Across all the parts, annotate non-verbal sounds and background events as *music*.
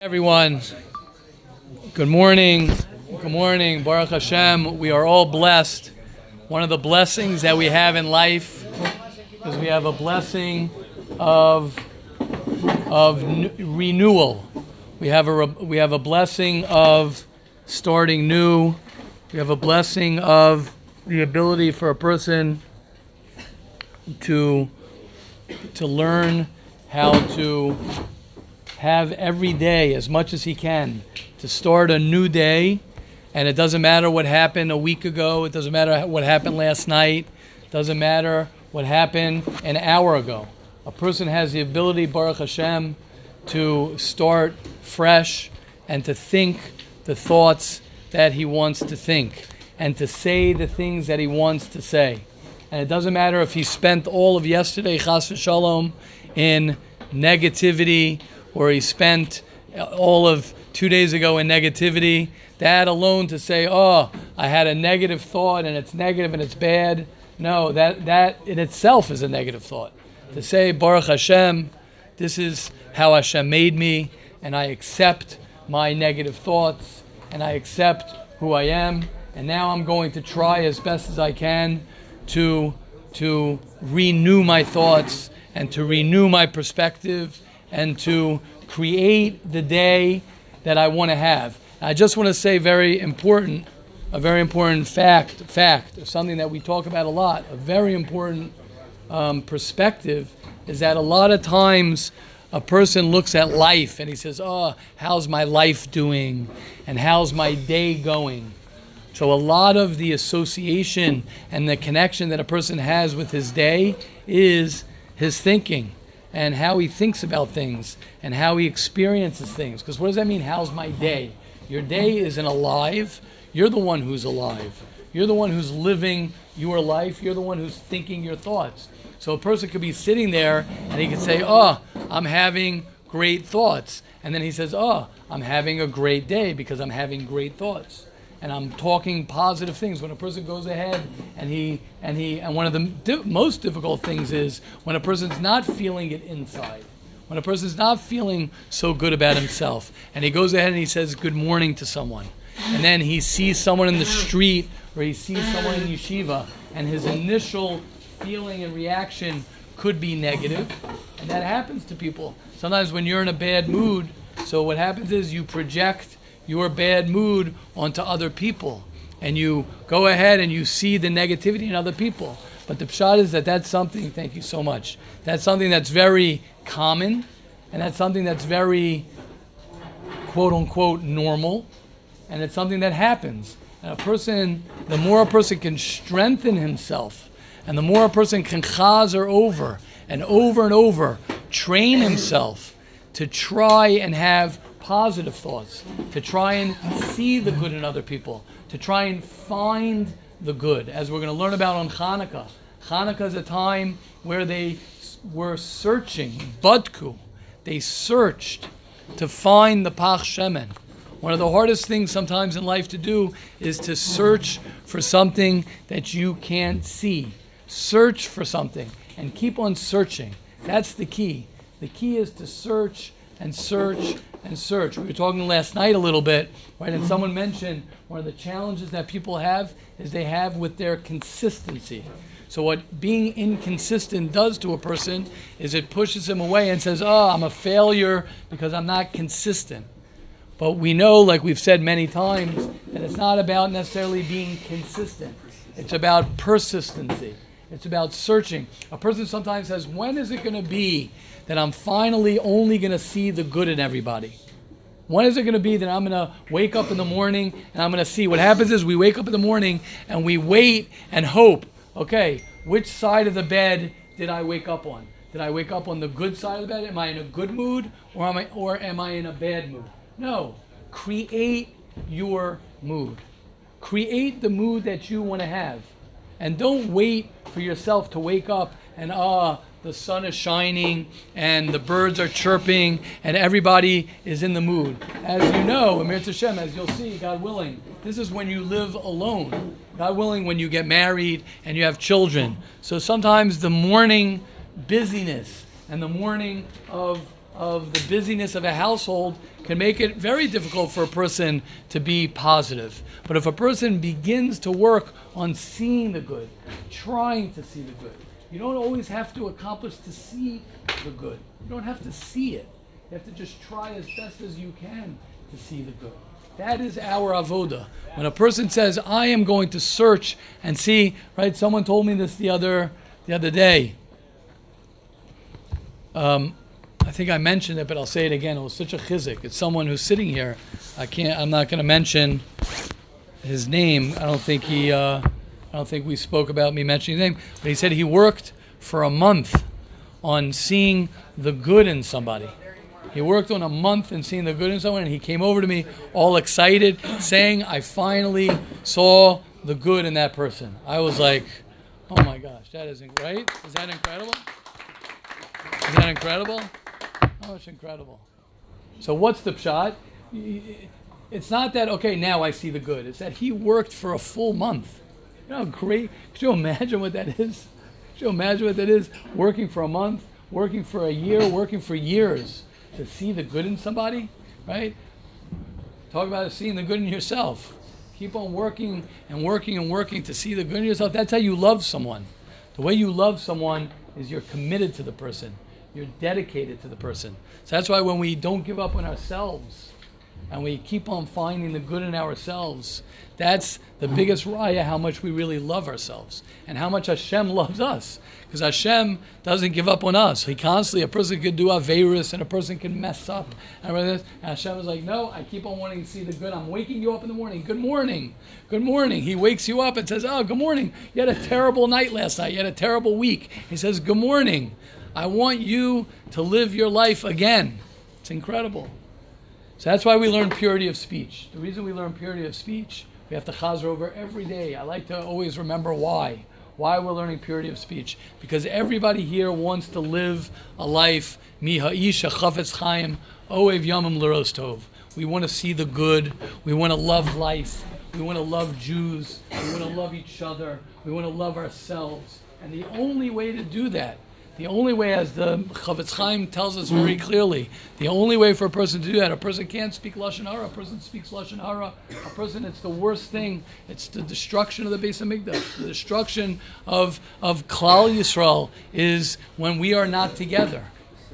Everyone, good morning. Good morning. Baruch Hashem. We are all blessed. One of the blessings that we have in life is we have a blessing of of n- renewal. We have a re- we have a blessing of starting new. We have a blessing of the ability for a person to to learn how to have every day as much as he can to start a new day. And it doesn't matter what happened a week ago. It doesn't matter what happened last night. It doesn't matter what happened an hour ago. A person has the ability baruch hashem to start fresh and to think the thoughts that he wants to think and to say the things that he wants to say. And it doesn't matter if he spent all of yesterday chas v'shalom in negativity or he spent all of two days ago in negativity, that alone to say, oh, I had a negative thought and it's negative and it's bad. No, that, that in itself is a negative thought. To say, Baruch Hashem, this is how Hashem made me, and I accept my negative thoughts, and I accept who I am, and now I'm going to try as best as I can to, to renew my thoughts and to renew my perspective and to create the day that I want to have. I just want to say very important, a very important fact, fact, something that we talk about a lot, a very important um, perspective is that a lot of times a person looks at life and he says, Oh, how's my life doing? And how's my day going? So, a lot of the association and the connection that a person has with his day is his thinking and how he thinks about things and how he experiences things. Because what does that mean? How's my day? Your day isn't alive. You're the one who's alive. You're the one who's living your life. You're the one who's thinking your thoughts. So a person could be sitting there and he could say, Oh, I'm having great thoughts. And then he says, Oh, I'm having a great day because I'm having great thoughts and I'm talking positive things. When a person goes ahead and he and he and one of the di- most difficult things is when a person's not feeling it inside. When a person's not feeling so good about himself, and he goes ahead and he says good morning to someone, and then he sees someone in the street or he sees someone in yeshiva, and his initial feeling and reaction could be negative, and that happens to people. Sometimes when you're in a bad mood, so what happens is you project your bad mood onto other people. And you go ahead and you see the negativity in other people. But the pshat is that that's something, thank you so much, that's something that's very common and that's something that's very quote unquote normal and it's something that happens. And a person, the more a person can strengthen himself and the more a person can chazer over and over and over, train himself to try and have positive thoughts, to try and see the good in other people, to try and find the good, as we're going to learn about on Hanukkah. Hanukkah is a time where they were searching, Budku. They searched to find the Pach Shemen. One of the hardest things sometimes in life to do is to search for something that you can't see. Search for something and keep on searching. That's the key. The key is to search and search and search. We were talking last night a little bit, right? And someone mentioned one of the challenges that people have is they have with their consistency. So what being inconsistent does to a person is it pushes him away and says, "Oh, I'm a failure because I'm not consistent." But we know, like we've said many times, that it's not about necessarily being consistent. It's about persistency. It's about searching. A person sometimes says, When is it going to be that I'm finally only going to see the good in everybody? When is it going to be that I'm going to wake up in the morning and I'm going to see? What happens is we wake up in the morning and we wait and hope, okay, which side of the bed did I wake up on? Did I wake up on the good side of the bed? Am I in a good mood or am I, or am I in a bad mood? No. Create your mood. Create the mood that you want to have. And don't wait for yourself to wake up and, ah, the sun is shining and the birds are chirping and everybody is in the mood. As you know, Amir Tashem, as you'll see, God willing, this is when you live alone. God willing, when you get married and you have children. So sometimes the morning busyness and the morning of of the busyness of a household can make it very difficult for a person to be positive. But if a person begins to work on seeing the good, trying to see the good, you don't always have to accomplish to see the good. You don't have to see it. You have to just try as best as you can to see the good. That is our avoda. When a person says, "I am going to search and see," right? Someone told me this the other the other day. Um, I think I mentioned it, but I'll say it again. It was such a chizik. It's someone who's sitting here. I can't. I'm not going to mention his name. I don't think he. Uh, I don't think we spoke about me mentioning his name. But he said he worked for a month on seeing the good in somebody. He worked on a month and seeing the good in someone, and he came over to me all excited, saying, I finally saw the good in that person. I was like, oh my gosh, that isn't right? Is that incredible? Is that incredible? Oh, it's incredible. So what's the shot? It's not that okay. Now I see the good. It's that he worked for a full month. You know, great. Could you imagine what that is? Could you imagine what that is? Working for a month, working for a year, working for years to see the good in somebody, right? Talk about seeing the good in yourself. Keep on working and working and working to see the good in yourself. That's how you love someone. The way you love someone is you're committed to the person. You're dedicated to the person. So that's why when we don't give up on ourselves and we keep on finding the good in ourselves, that's the biggest raya how much we really love ourselves and how much Hashem *laughs* loves us. Because Hashem doesn't give up on us. He constantly, a person could do Averis and a person can mess up. And, and Hashem is like, no, I keep on wanting to see the good. I'm waking you up in the morning. Good morning. Good morning. He wakes you up and says, oh, good morning. You had a terrible night last night. You had a terrible week. He says, good morning. I want you to live your life again. It's incredible. So that's why we learn purity of speech. The reason we learn purity of speech, we have to chazer over every day. I like to always remember why why we're learning purity of speech. Because everybody here wants to live a life, mi ha'isha chafetz chaim, oev yamim l'rostov. We want to see the good. We want to love life. We want to love Jews. We want to love each other. We want to love ourselves. And the only way to do that the only way, as the Chafetz Chaim tells us very mm. clearly, the only way for a person to do that, a person can't speak lashon hara. A person speaks lashon hara. A person, it's the worst thing. It's the destruction of the Beis Hamikdash. The destruction of of Klal Yisrael is when we are not together.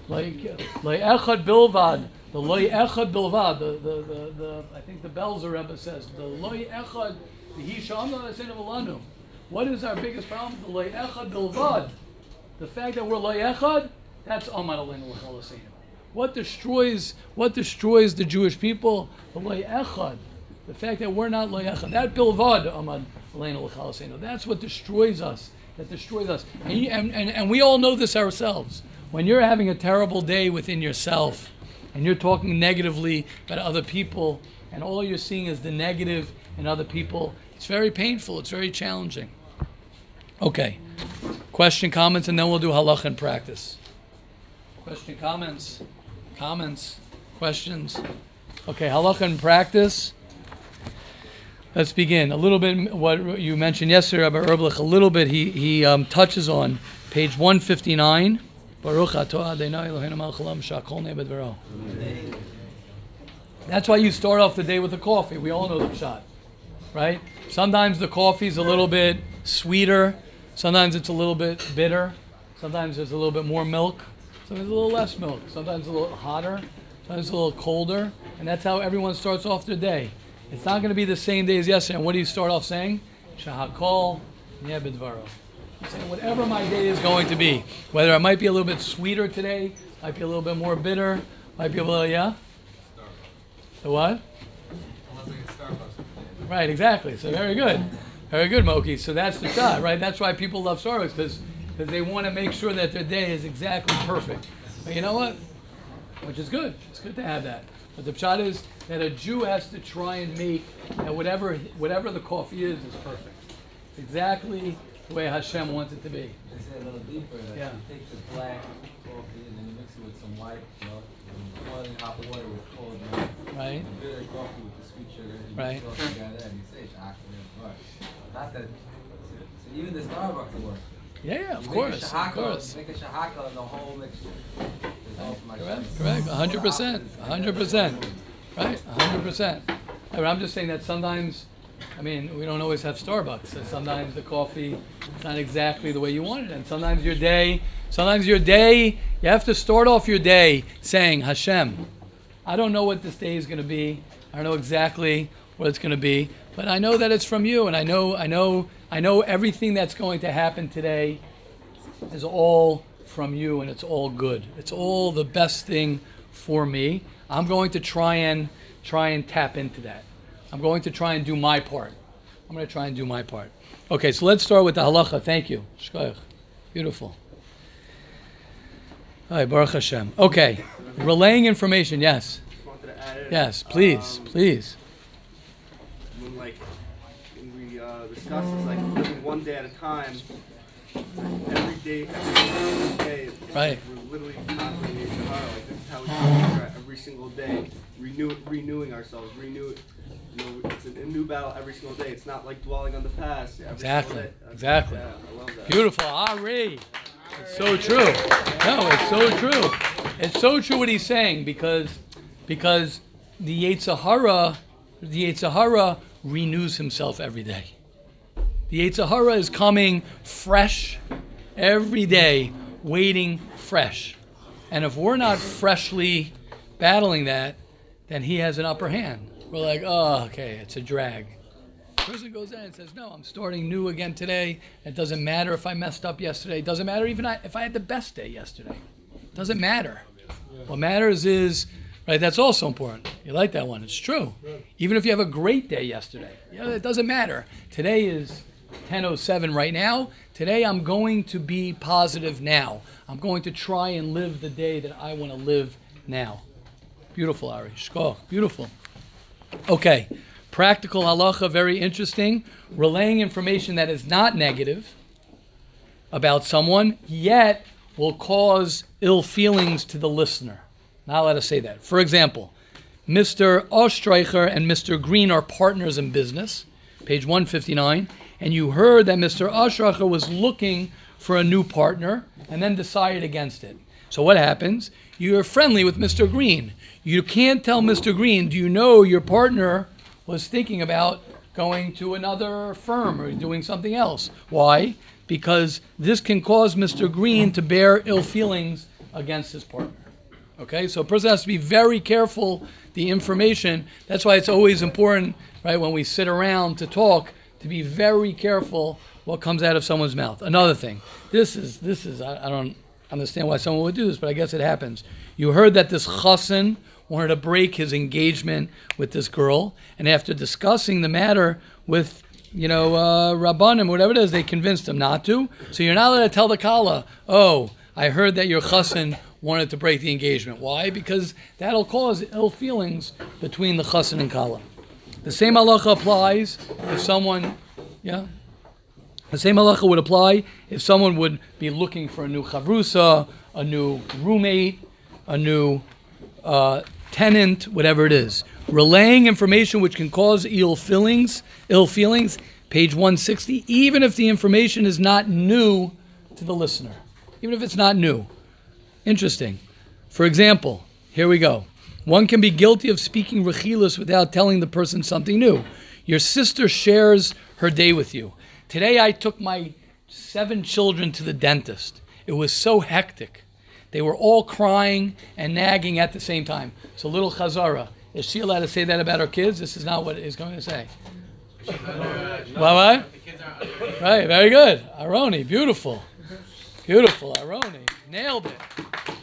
Like like echad bilvad, the loy echad bilvad. The, the, the, the I think the Belzer Rebbe says the loy echad the hishamna What is our biggest problem? The loy echad bilvad. The fact that we're layechad, that's Amad Aleinu L'Chalaseinu. What destroys what destroys the Jewish people? The layechad. The fact that we're not layechad. That bilvad Amad Aleinu L'Chalaseinu. That's what destroys us. That destroys us. And, and, and, and we all know this ourselves. When you're having a terrible day within yourself, and you're talking negatively about other people, and all you're seeing is the negative in other people, it's very painful. It's very challenging. Okay. Question, comments, and then we'll do halach and practice. Question, comments, comments, questions. Okay, halach and practice. Let's begin. A little bit what you mentioned yesterday about Erblich, a little bit he, he um, touches on page 159. That's why you start off the day with a coffee. We all know the shot, right? Sometimes the coffee's a little bit sweeter Sometimes it's a little bit bitter. Sometimes there's a little bit more milk. Sometimes a little less milk. Sometimes a little hotter. Sometimes a little colder. And that's how everyone starts off their day. It's not going to be the same day as yesterday. And what do you start off saying? Shahakol Nebedvaro. Saying whatever my day is going to be, whether it might be a little bit sweeter today, might be a little bit more bitter, might be a little yeah. The what? Right, exactly. So very good. Very good, Moki. So that's the shot, right? That's why people love Starbucks because because they want to make sure that their day is exactly perfect. But you know what? Which is good. It's good to have that. But the shot is that a Jew has to try and make that whatever whatever the coffee is is perfect. It's exactly the way Hashem wants it to be. Say a little deeper. That yeah. You take the black coffee and then you mix it with some white milk, and boiling hot water with cold milk. Right. And bitter coffee with the sweet sugar. And right. You together and you say chocolate. Not that. So, even the Starbucks work. Yeah, yeah, of course, shahaka, of course. Make a shahaka the whole mixture. all for my Correct, correct, a hundred percent, a hundred percent, right, a hundred percent. I mean, I'm just saying that sometimes, I mean, we don't always have Starbucks, and sometimes the coffee is not exactly the way you want it, and sometimes your day, sometimes your day, you have to start off your day saying, Hashem, I don't know what this day is going to be. I don't know exactly what it's going to be, but I know that it's from you, and I know, I know, I know everything that's going to happen today is all from you, and it's all good. It's all the best thing for me. I'm going to try and try and tap into that. I'm going to try and do my part. I'm going to try and do my part. Okay, so let's start with the halacha. Thank you. Beautiful. All right, Baruch Hashem. Okay, relaying information. Yes. Yes, please, um, please. When like discuss this, like living one day at a time, every day, every single day, Right. we're literally constantly Sahara. Like this is how we do every single day, renew, renewing ourselves, renew. You know, it's a, a new battle every single day. It's not like dwelling on the past. Exactly, exactly. Yeah, I love that. Beautiful, Ari. It's so true. No, it's so true. It's so true what he's saying because because the Yetzer Hara, the Yetzer Hara renews himself every day. The Yetzer Hara is coming fresh every day, waiting fresh. And if we're not freshly battling that, then he has an upper hand. We're like, oh, okay, it's a drag. Person goes in and says, "No, I'm starting new again today. It doesn't matter if I messed up yesterday. It doesn't matter even if I had the best day yesterday. It doesn't matter. What matters is, right? That's also important. You like that one? It's true. Even if you have a great day yesterday, yeah, it doesn't matter. Today is 10:07 right now. Today I'm going to be positive now. I'm going to try and live the day that I want to live now. Beautiful, Ari. Shkoch. Beautiful. Okay. Practical halacha, very interesting. Relaying information that is not negative about someone, yet will cause ill feelings to the listener. Not let us say that. For example, Mr. Ostreicher and Mr. Green are partners in business, page 159, and you heard that Mr. Ostreicher was looking for a new partner and then decided against it. So what happens? You're friendly with Mr. Green. You can't tell Mr. Green, do you know your partner was thinking about going to another firm or doing something else? Why? Because this can cause Mr. Green to bear ill feelings against his partner. Okay, so a person has to be very careful the information. That's why it's always important, right, when we sit around to talk, to be very careful what comes out of someone's mouth. Another thing, this is this is I, I don't understand why someone would do this, but I guess it happens. You heard that this chassan wanted to break his engagement with this girl, and after discussing the matter with you know uh, rabbanim, whatever it is, they convinced him not to. So you're not allowed to tell the kala, oh, I heard that your chassan wanted to break the engagement. Why? Because that'll cause ill feelings between the chassan and kala. The same halacha applies if someone, yeah. The same halacha would apply if someone would be looking for a new chavrusa, a new roommate, a new uh, tenant, whatever it is. Relaying information which can cause ill feelings, ill feelings, page 160, even if the information is not new to the listener. Even if it's not new. Interesting. For example, here we go. One can be guilty of speaking rechilas without telling the person something new. Your sister shares her day with you. Today I took my seven children to the dentist. It was so hectic. They were all crying and nagging at the same time. So little Chazara, is she allowed to say that about her kids? This is not what it's going to say. What, what? Right, very good. Aroni, beautiful. Beautiful, Aroni. Nailed it.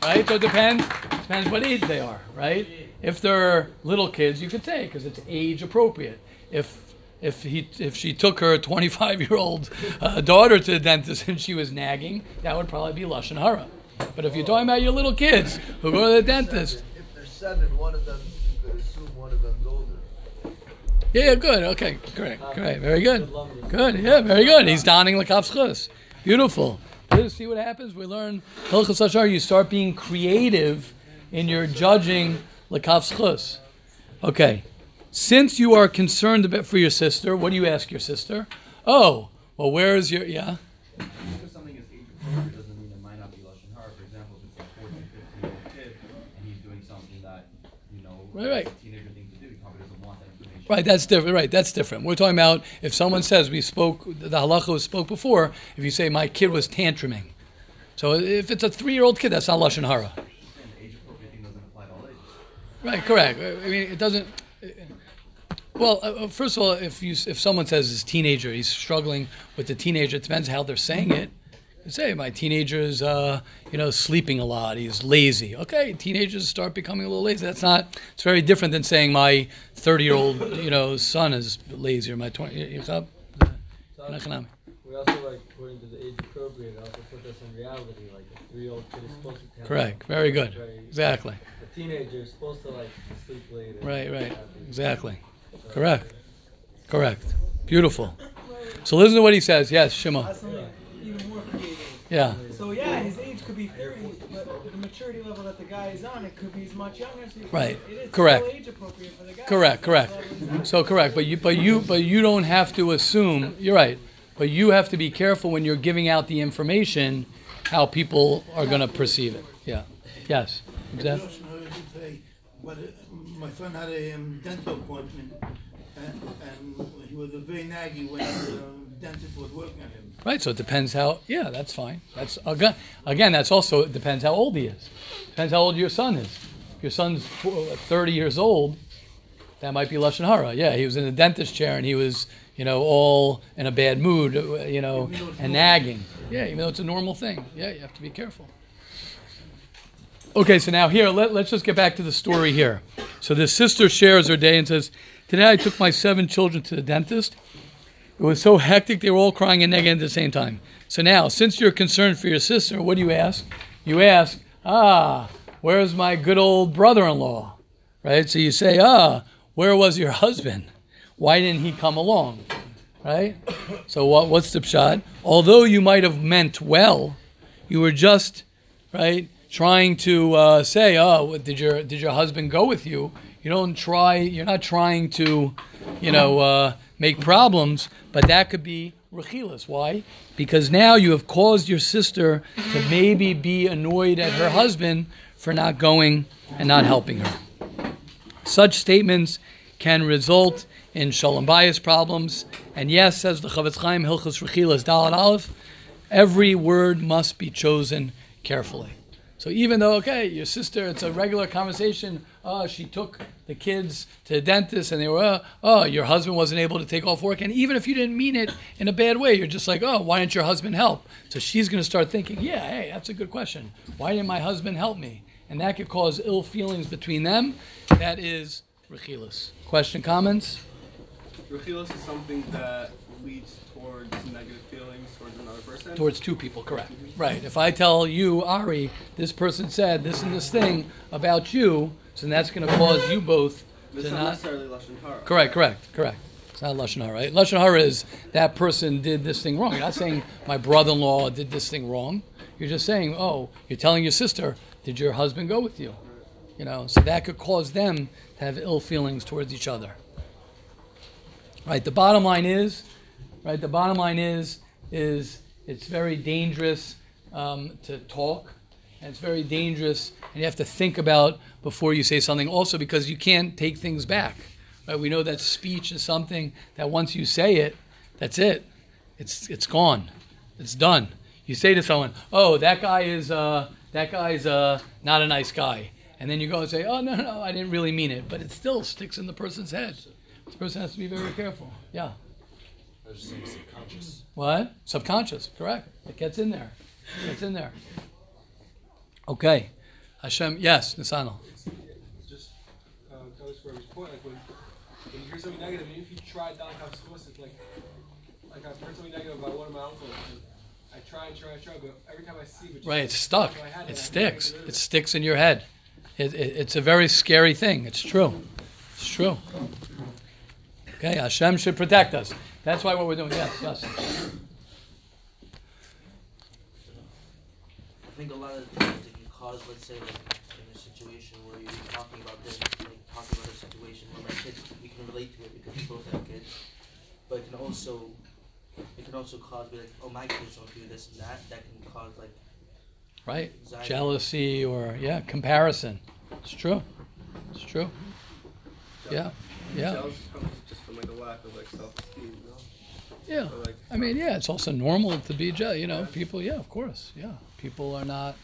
Right? So it depends. Depends what age they are, right? If they're little kids, you could say because it's age appropriate. If if he if she took her 25 year old uh, daughter to the dentist and she was nagging, that would probably be lashon hara. But if you're talking about your little kids who go to the dentist, If there's seven, one of them, you could assume one of them's older. yeah, yeah, good, okay, great, great, very good, good, yeah, very good. He's donning the chus. Beautiful. See what happens? We learn Hilchas You start being creative in your judging Lakav's Okay. Since you are concerned about for your sister, what do you ask your sister? Oh, well, where is your. Yeah? Right, right. Right, that's different. Right, that's different. We're talking about if someone says we spoke, the halacha spoke before. If you say my kid was tantruming, so if it's a three-year-old kid, that's not lashon hara. Right, correct. I mean, it doesn't. Well, uh, uh, first of all, if you if someone says his teenager, he's struggling with the teenager. It depends how they're saying it. You say my teenager's, uh, you know, sleeping a lot. He's lazy. Okay, teenagers start becoming a little lazy. That's not. It's very different than saying my thirty-year-old, you know, son is lazy or my twenty. year old We also like according to the age appropriate. Also put this in reality. Like a three-year-old kid is supposed to. tend Correct. Very good. Very- Exactly. A teenager is supposed to like sleep late. Right. Right. have these- Exactly. Correct. Correct. Beautiful. So listen to what he says. Yes, Shimon. That's something even more creative. Yeah. So yeah, his age could be 30, but the maturity level that the guy is on, it could be as much younger. So Right. It is Correct. age appropriate for the guy. Correct, correct. That's all he's on. So correct, but you but you but you don't have to assume. You're right, but you have to be careful when you're giving out the information, how people are going to perceive it. Yeah. Yes. Exactly. Lashon Hara should say, but uh, my son had a um, dental appointment, and, and he was very naggy when um, dentist was working on him. Right. So it depends how. Yeah, that's fine. That's again. Again, that's also it depends how old he is. Depends how old your son is. If your son's 30 years old, that might be lashon hara. Yeah, he was in the dentist chair and he was, you know, all in a bad mood, uh, you know, and nagging. Yeah, even though it's a normal thing. Yeah, you have to be careful. Okay, so now here, let, let's just get back to the story here. So this sister shares her day and says, Today I took my seven children to the dentist. It was so hectic, they were all crying and nagging at the same time. So now, since you're concerned for your sister, what do you ask? You ask, Ah, where's my good old brother in law? Right? So you say, Ah, where was your husband? Why didn't he come along? Right? So what, what's the shot? Although you might have meant well, you were just, right, trying to uh, say, oh, did your did your husband go with you? You don't try. You're not trying to, you know, uh, make problems. But that could be rechilas. Why? Because now you have caused your sister to maybe be annoyed at her husband for not going and not helping her. Such statements can result in shalom bayis problems. And yes, says the Chofetz Chaim Hilchos Rechilas Dalet Aleph, every word must be chosen carefully. So even though, okay, your sister, it's a regular conversation. Oh, she took the kids to the dentist, and they were, uh, oh, your husband wasn't able to take off work. And even if you didn't mean it in a bad way, you're just like, oh, why didn't your husband help? So she's going to start thinking, yeah, hey, that's a good question. Why didn't my husband help me? And that could cause ill feelings between them. That is rechilas. Question, comments? Rechilas is something that leads towards negative feelings towards another person. Towards two people, correct. Right. If I tell you, Ari, this person said this and this thing about you, so that's going to cause you both It's to not not. necessarily lashon hara. Correct, correct, correct. It's not lashon hara. Right? Lashon hara is that person did this thing wrong. You're not saying my brother-in-law did this thing wrong. You're just saying, oh, you're telling your sister, did your husband go with you? You know, so that could cause them to have ill feelings towards each other. Right. The bottom line is, right. The bottom line is, is it's very dangerous um, to talk, and it's very dangerous, and you have to think about before you say something. Also, because you can't take things back. Right. We know that speech is something that once you say it, that's it. It's it's gone. It's done. You say to someone, "Oh, that guy is uh, that guy's uh, not a nice guy," and then you go and say, "Oh no, no, I didn't really mean it," but it still sticks in the person's head. This person has to be very careful. Yeah. I was just saying subconscious. What? Subconscious. Correct. It gets in there. It gets in there. Okay. Hashem. Yes, Nisanel. it's just uh, goes for point. Like when, when you hear something negative, even if you try not to have it's like like I've heard something negative about one of my uncles. And I try and try and try, but every time I see it, just Right. It's stuck. in my head, and It sticks. can't get rid of It sticks in your head. It, it, it's a very scary thing. It's true. It's true. Okay. Hashem should protect us. That's why what we're doing. Yes. Yes. I think a lot of times it can cause, let's say, like in a situation where you're talking about this, like talking about a situation where my kids, we can relate to it because we both have kids, but it can also, it can also cause be like, oh, my kids don't do this and that. That can cause like, Right. Anxiety. Jealousy or yeah, comparison. It's true. It's true. Yeah, yeah, Jealousy comes just from like a lack of like self-esteem, you know? yeah. I mean, yeah, it's also normal to be jealous. You know, people. Yeah, of course. Yeah, people are not.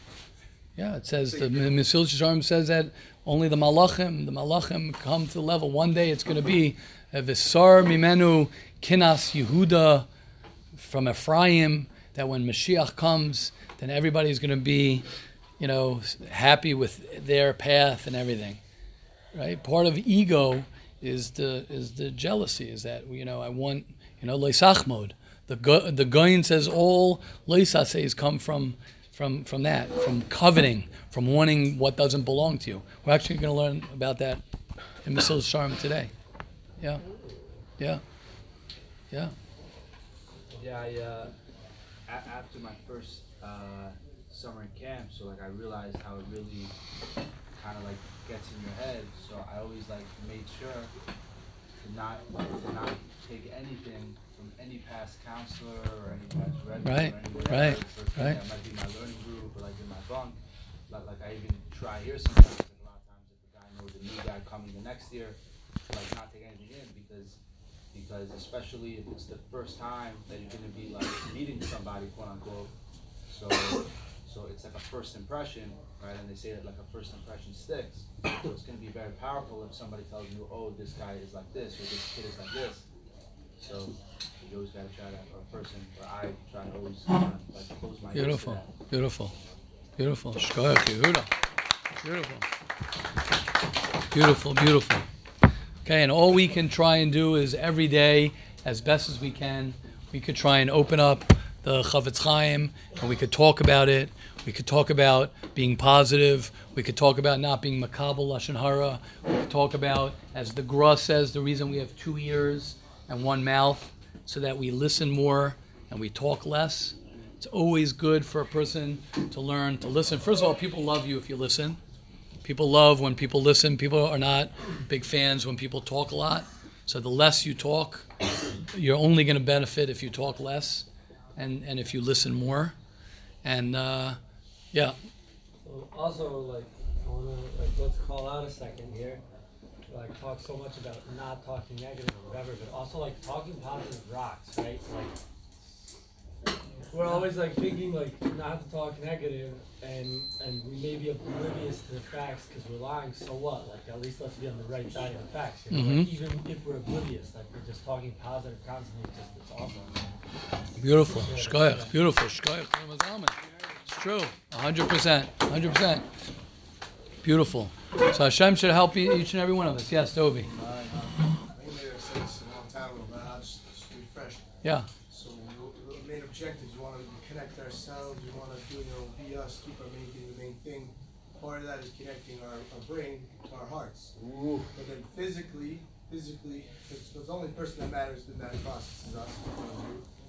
Yeah, it says the Mesilas Yesharim says that only the malachim, the malachim come to the level. One day it's going to be a visar mimenu kinas Yehuda from Ephraim. That when Mashiach comes, then everybody's going to be, you know, happy with their path and everything. Right. Part of ego is the is the jealousy. Is that you know I want you know leisachmod. The go- the Goyin says all leisases come from from from that from coveting from wanting what doesn't belong to you. We're actually going to learn about that in Mesilas Yesharim today. Yeah, yeah, yeah. Yeah, I, uh, a- after my first uh, summer in camp, so like I realized how it really kind of like gets in your head. So I always like made sure to not to not take anything any past counselor or any past red Right, or any right, things right. That might be my learning group or like in my bunk. Like, like I even try here sometimes. Like a lot of times, if a guy knows a new guy coming the next year, like not take anything in because because especially if it's the first time that you're gonna be like meeting somebody, quote unquote. So so it's like a first impression, right? And they say that like a first impression sticks. So it's gonna be very powerful if somebody tells you, oh, this guy is like this or this kid is like this. So you always gotta try that, or a person, or I try to always kind like close my ears to Beautiful, that. beautiful, beautiful. Shkoyach er Yehuda. Beautiful. Beautiful, beautiful. Okay, and all we can try and do is every day, as best as we can, we could try and open up the Chofetz Chaim, and we could talk about it. We could talk about being positive. We could talk about not being makabel lashon hara. We could talk about, as the Gra says, the reason we have two ears and one mouth, so that we listen more and we talk less. It's always good for a person to learn to listen. First of all, people love you if you listen. People love when people listen. People are not big fans when people talk a lot. So the less you talk, you're only going to benefit if you talk less, and and if you listen more. And uh, yeah, So also, like, I wanna, like, let's call out a second here. Like, talk so much about not talking negative or whatever, but also like talking positive rocks, right? Like, we're always like thinking like not to talk negative, and and we may be oblivious to the facts because we're lying. So what? Like, at least let's be on the right side of the facts. You know? Like, Mhm. even if we're oblivious, like we're just talking positive constantly, just it's awesome. beautiful. Shkoyach, beautiful. Shkoyach. It's true. hundred percent. hundred percent. Beautiful. So Hashem should help e- each and every one of us. Yes, Dovi. Um, I think maybe I a long time ago, but I'll just, just. Yeah. So the the main objectives, we want to connect ourselves, we want to do, you know, be us, keep our main thing the main thing. Part of that is connecting our, our brain to our hearts. But then physically, physically, it's the only person that matters in that process is us.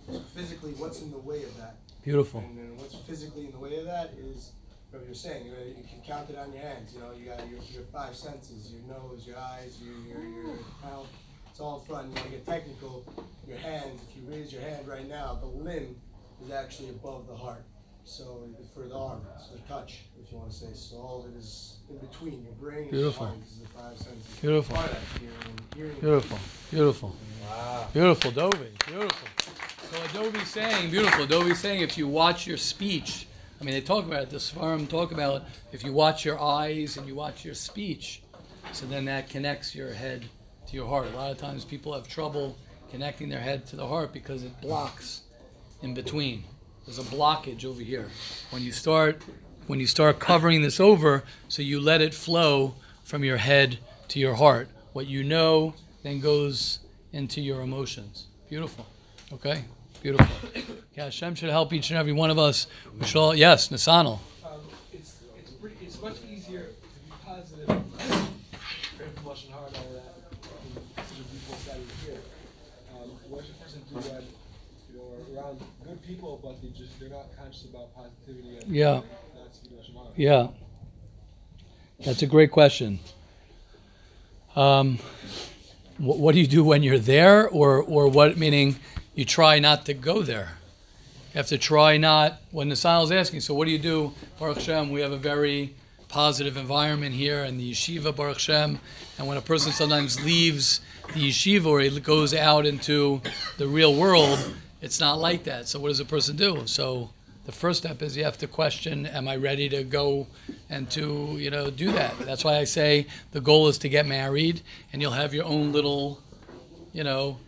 So physically, what's in the way of that? Beautiful. And then what's physically in the way of that is what you're saying. You, you can count it on your hands. You know, you got your, your five senses: your nose, your eyes, your your, your mm. mouth. It's all front. You want to get technical. Your hands. If you raise your hand right now, the limb is actually above the heart. So for the arm, so the touch, if you want to say. So all of it is in between your brain and Beautiful. your heart. Is the five senses. Beautiful. Part of that's hearing, hearing. Beautiful. Beautiful. Wow. Beautiful, Dovey. Beautiful. So what Dovey's saying, beautiful. Dovey's saying if you watch your speech, I mean, they talk about it. The Svarim talk about if you watch your eyes and you watch your speech, so then that connects your head to your heart. A lot of times people have trouble connecting their head to the heart because it blocks in between. There's a blockage over here. When you start, when you start covering this over, so you let it flow from your head to your heart. What you know then goes into your emotions. Beautiful. Okay? Beautiful. Okay, Hashem should help each and every one of us. We should all, yes, Nisanel. Um, it's it's pretty it's much easier to be positive, frame from Lashon Hara and all that, than to be both sides here. Um, what if a person do that, you know, around good people, but they just they're not conscious about positivity and Yeah. not speaking Lashon Hara. Yeah. That's a great question. Um, what, what do you do when you're there, or, or what, meaning you try not to go there? You have to try not, when the is asking, so what do you do? Baruch Hashem, we have a very positive environment here in the yeshiva Baruch Shem. And when a person sometimes leaves the yeshiva or he goes out into the real world, it's not like that. So what does a person do? So the first step is you have to question, am I ready to go and to, you know, do that? That's why I say the goal is to get married and you'll have your own little, you know,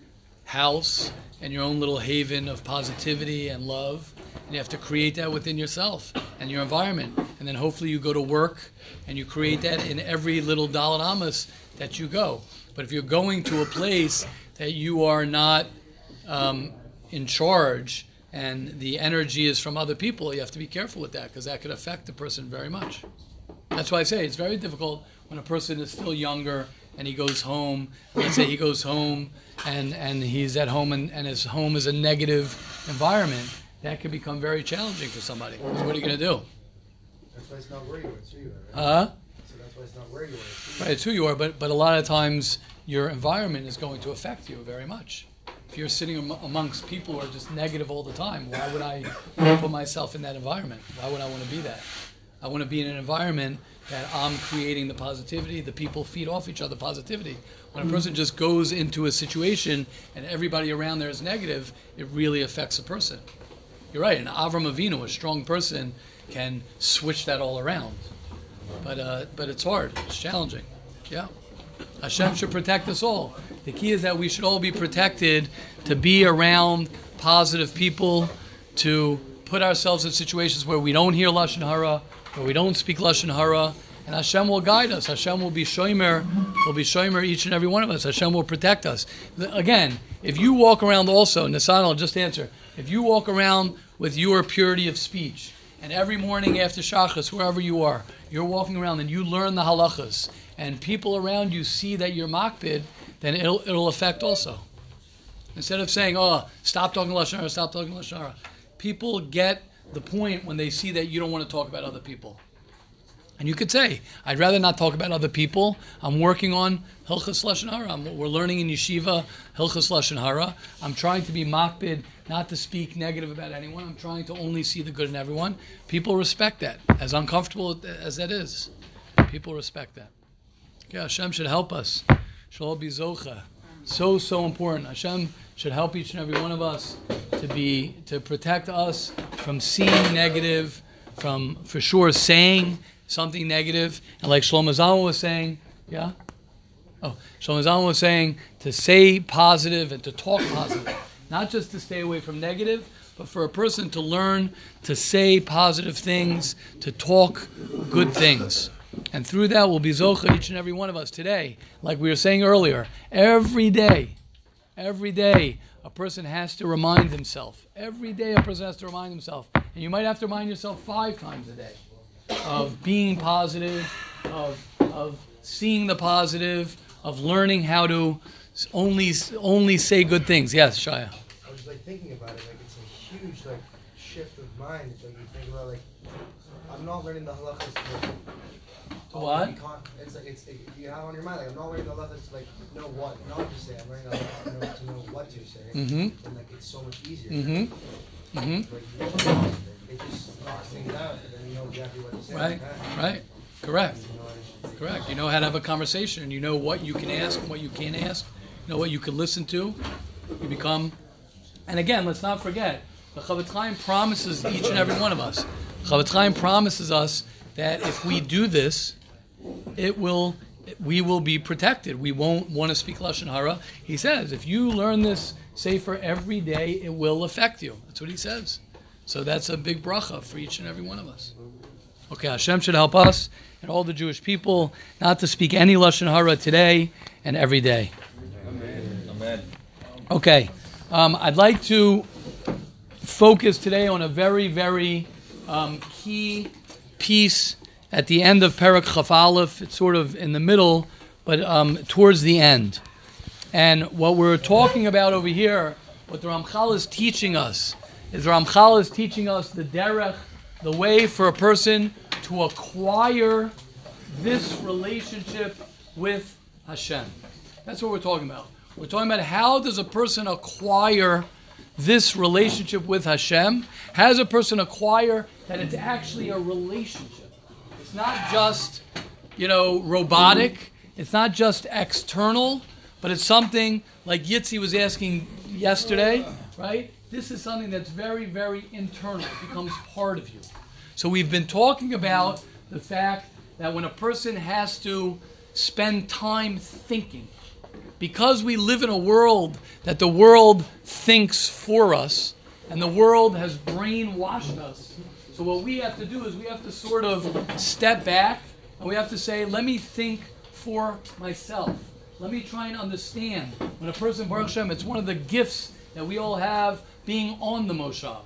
house and your own little haven of positivity and love. And you have to create that within yourself and your environment. And then hopefully you go to work and you create that in every little Dalet Amos that you go. But if you're going to a place that you are not um, in charge and the energy is from other people, you have to be careful with that because that could affect the person very much. That's why I say it's very difficult when a person is still younger and he goes home. Let's say he goes home and, and he's at home and, and his home is a negative environment. That could become very challenging for somebody. 'Cause What are you going to do? That's why it's not where you are, it's who you are, right? Huh? So that's why it's not where you are, it's you. Right, it's who you are, but, but a lot of times your environment is going to affect you very much. If you're sitting am- amongst people who are just negative all the time, why would I put myself in that environment? Why would I want to be that? I want to be in an environment that I'm creating the positivity, the people feed off each other positivity. When a person just goes into a situation and everybody around there is negative, it really affects a person. You're right, and Avram Avinu, a strong person, can switch that all around. But uh, but it's hard. It's challenging. Yeah. Hashem should protect us all. The key is that we should all be protected to be around positive people, to put ourselves in situations where we don't hear lashon hara, where we don't speak lashon hara, and Hashem will guide us. Hashem will be shomer, will be shomer each and every one of us. Hashem will protect us. Again, if you walk around also, Nisan, I'll just answer. If you walk around with your purity of speech, and every morning after Shachas, wherever you are, you're walking around and you learn the halachas, and people around you see that you're makbid, then it'll, it'll affect also. Instead of saying, oh, stop talking Lashon Hara, stop talking Lashon Hara, people get the point when they see that you don't want to talk about other people. And you could say, I'd rather not talk about other people. I'm working on Hilchas Lashon Hara. We're learning in yeshiva Hilchas Lashon Hara. I'm trying to be makbid, not to speak negative about anyone. I'm trying to only see the good in everyone. People respect that, as uncomfortable as that is. People respect that. Yeah, Hashem should help us. All be zocha. So so important. Hashem should help each and every one of us to be to protect us from seeing negative, from for sure saying something negative, and like Shlomo Zalman was saying, yeah. Oh, Shlomo Zalman was saying to say positive and to talk positive, not just to stay away from negative, but for a person to learn to say positive things, to talk good things. And through that will be Zocha, each and every one of us today. Like we were saying earlier, every day, every day, a person has to remind himself. Every day, a person has to remind himself. And you might have to remind yourself five times a day of being positive, of, of seeing the positive, of learning how to only, only say good things. Yes, Shaya. I was like thinking about it, like it's a huge like shift of mind. It's like you think about like I'm not learning the halachas to like, To oh, what? it's like it's like, you have on your mind like I'm not learning the halachas to like know what not to say. I'm learning the halachas to know, to know what to say. Mhm. And like it's so much easier. Mhm. Mhm. Like, you it just knocks things out, and then you know exactly what to say. Right, right. Correct. you know, and it's- Correct. You know how to have a conversation, and you know what you can ask and what you can't ask. You know what you can listen to. You become. And again, let's not forget, the Chofetz Chaim promises each and every one of us. Chofetz Chaim promises us that if we do this, it will, we will be protected. We won't want to speak lashon hara. He says, if you learn this sefer every day, it will affect you. That's what he says. So that's a big bracha for each and every one of us. Okay, Hashem should help us and all the Jewish people not to speak any lashon hara today and every day. Amen. Okay, um, I'd like to focus today on a very, very um, key piece at the end of Perek Chaf Aleph. It's sort of in the middle, but um, towards the end. And what we're talking about over here, what the Ramchal is teaching us, is Ramchal is teaching us the derech, the way for a person to acquire this relationship with Hashem. That's what we're talking about. We're talking about how does a person acquire this relationship with Hashem? How does a person acquire that it's actually a relationship? It's not just, you know, robotic. It's not just external, but it's something like Yitzi was asking yesterday, right? This is something that's very, very internal. It becomes part of you. So we've been talking about the fact that when a person has to spend time thinking, because we live in a world that the world thinks for us, and the world has brainwashed us. So what we have to do is we have to sort of step back and we have to say, let me think for myself. Let me try and understand. When a person, Baruch Hashem, it's one of the gifts that we all have being on the Moshav.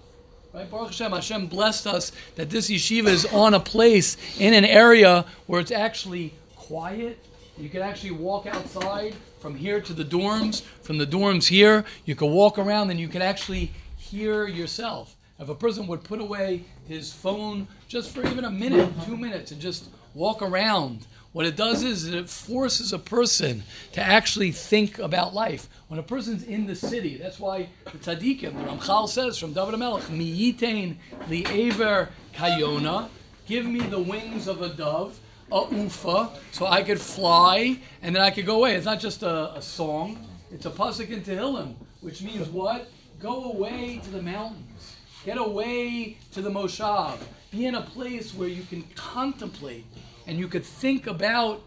Right? Baruch Hashem, Hashem blessed us that this yeshiva is on a place in an area where it's actually quiet. You can actually walk outside from here to the dorms, from the dorms here. You can walk around and you can actually hear yourself. If a person would put away his phone just for even a minute, two minutes, and just walk around, what it does is it forces a person to actually think about life. When a person's in the city, that's why the tzaddikim, the Ramchal says from David Melech, miyitain li'ever kayona, give me the wings of a dove, a ufa, so I could fly, and then I could go away. It's not just a, a song, it's a pasuk in Tehillim, which means what? Go away to the mountains. Get away to the Moshav. Be in a place where you can contemplate and you could think about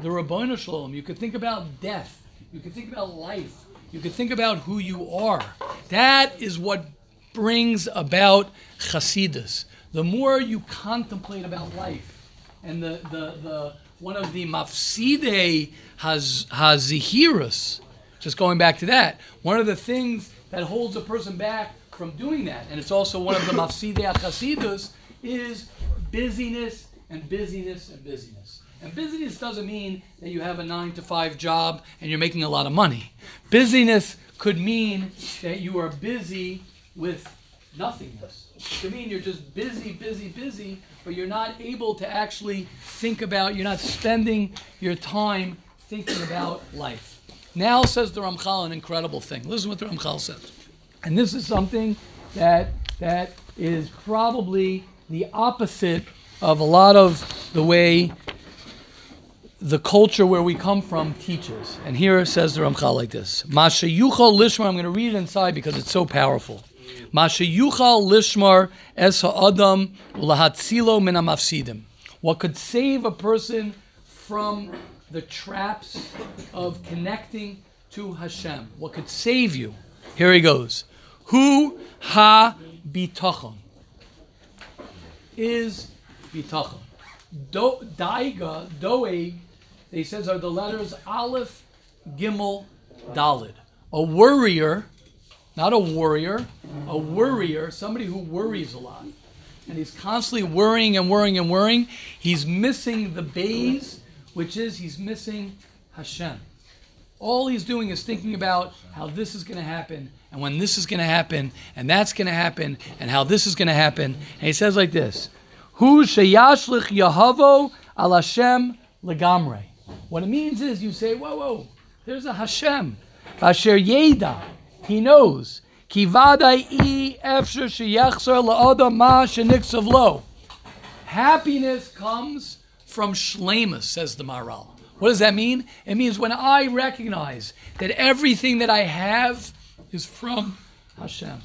the Rabbanu Shalom. You could think about death. You could think about life. You could think about who you are. That is what brings about Chasidus. The more you contemplate about life, and the, the, the one of the mafside has hazihirus, just going back to that, one of the things that holds a person back from doing that, and it's also one of the mafside chasidus, is busyness and busyness and busyness. And busyness doesn't mean that you have a nine to five job and you're making a lot of money. Busyness could mean that you are busy with nothingness. It could mean you're just busy, busy, busy, but you're not able to actually think about, you're not spending your time thinking about life. Now says the Ramchal an incredible thing. Listen what the Ramchal says. And this is something that that is probably the opposite of a lot of the way the culture where we come from teaches. And here it says the Ramchal like this: Masha yuchal lishmar. I'm going to read it inside because it's so powerful. Masha yuchal lishmar es ha'adam ulahatzilo min amafsidim. What could save a person from the traps of connecting to Hashem? What could save you? Here he goes. Hu ha bitachon is bitachon. Do, daiga, doeg, they says are the letters aleph, gimel, dalid. A worrier, not a warrior, a worrier, somebody who worries a lot. And he's constantly worrying and worrying and worrying. He's missing the bays, which is he's missing Hashem. All he's doing is thinking about how this is going to happen, and when this is going to happen, and that's going to happen, and how this is going to happen. And he says like this: Hu sheyashlich Yahavo al Hashem legamre. What it means is you say, whoa, whoa, there's a Hashem. Asher Yeda, he knows. Kivadai i efsher sheyachzor la'odam ma sheniksav lo. Happiness comes from shlemus, says the Maral. What does that mean? It means when I recognize that everything that I have is from Hashem.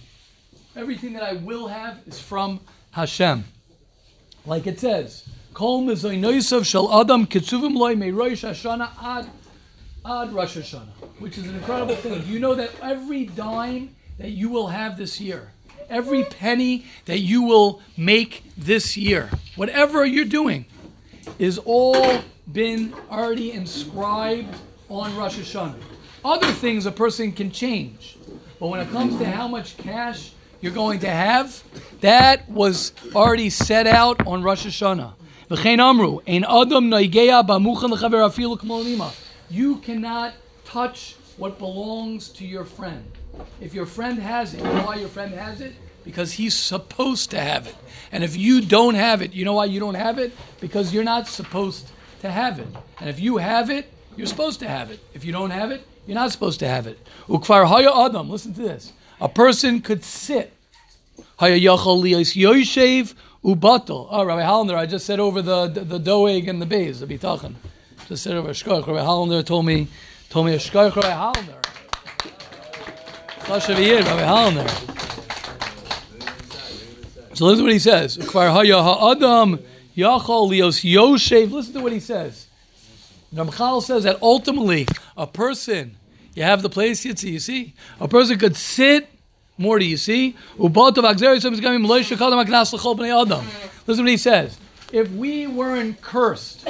Everything that I will have is from Hashem. Like it says, Kol mezoinoisav shel adam kitzuvim loy meirosh Hashana ad ad Rosh Hashanah, which is an incredible thing. You know that every dime that you will have this year, every penny that you will make this year, whatever you're doing, is all been already inscribed on Rosh Hashanah. Other things a person can change, but when it comes to how much cash you're going to have, that was already set out on Rosh Hashanah. V'chein amru, ein adam noigeya b'muchan l'chaver afilu k'mol You cannot touch what belongs to your friend. If your friend has it, why your friend has it? Because he's supposed to have it. And if you don't have it, you know why you don't have it? Because you're not supposed to have it. And if you have it, you're supposed to have it. If you don't have it, you're not supposed to have it. Ukvar haya adam, listen to this. A person could sit. Haya yachal liyos yoshev Ubatel. Oh, Rabbi Hollander, I just said over the the, the doeg and the bays, the bitachon. Just said over Shkoch. Rabbi Hollander told me told me a Shkoch Rabbi Hollander. Rabbi Hollander. So listen to what he says. Listen to what he says. Ramchal says that ultimately a person, you have the place, Yitzi, you see? A person could sit, more do you see? Listen to what he says. If we weren't cursed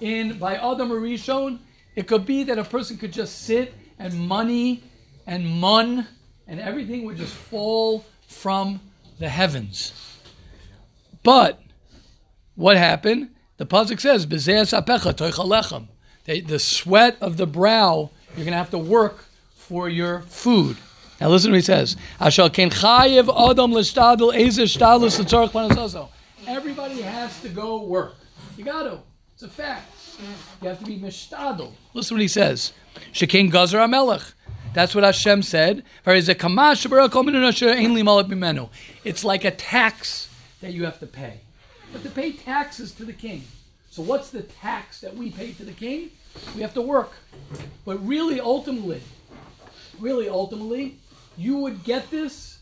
in by Adam or Rishon, it could be that a person could just sit and money and mun and everything would just fall from the heavens. But what happened? The pasuk says, "B'zeas apecha toichalechem." The sweat of the brow, you're going to have to work for your food. Now listen to what he says. Everybody has to go work. You got to. It's a fact. You have to be mishtadel. Listen to what he says. Shekin gazer amelech. That's what Hashem said. It's like a tax that you have to pay. But to pay taxes to the king. So what's the tax that we pay to the king? We have to work. But really, ultimately, really, ultimately, you would get this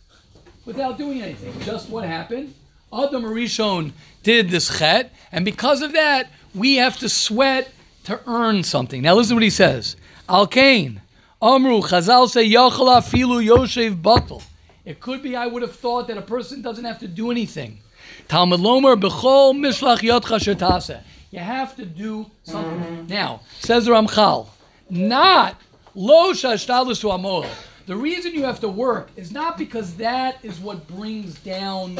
without doing anything. Just what happened? Adam Rishon did this chet, and because of that, we have to sweat to earn something. Now listen to what he says. Al Kain, Amru, Chazal say, Yachala filu Yoshev batal. It could be I would have thought that a person doesn't have to do anything. Talmud Lomer, Bechol Mishlach Yotcha Shetase. You have to do something. Now, says the Ramchal, not Lo Shashtadus to Amol. The reason you have to work is not because that is what brings down